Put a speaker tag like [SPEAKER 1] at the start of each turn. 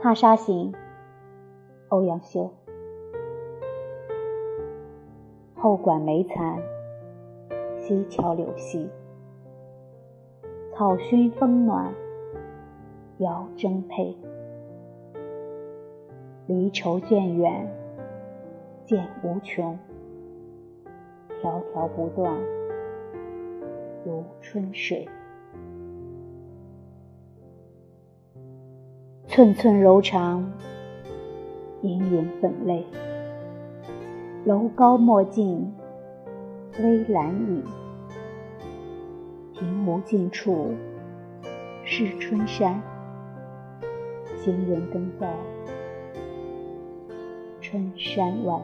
[SPEAKER 1] 踏沙行，欧阳修。后馆梅残，西桥柳稀。草熏风暖，遥征佩。离愁渐远，渐无穷。条条不断，如春水。寸寸柔肠，盈盈粉泪。楼高莫近，危阑倚。平无尽处，是春山。行人登在春山外。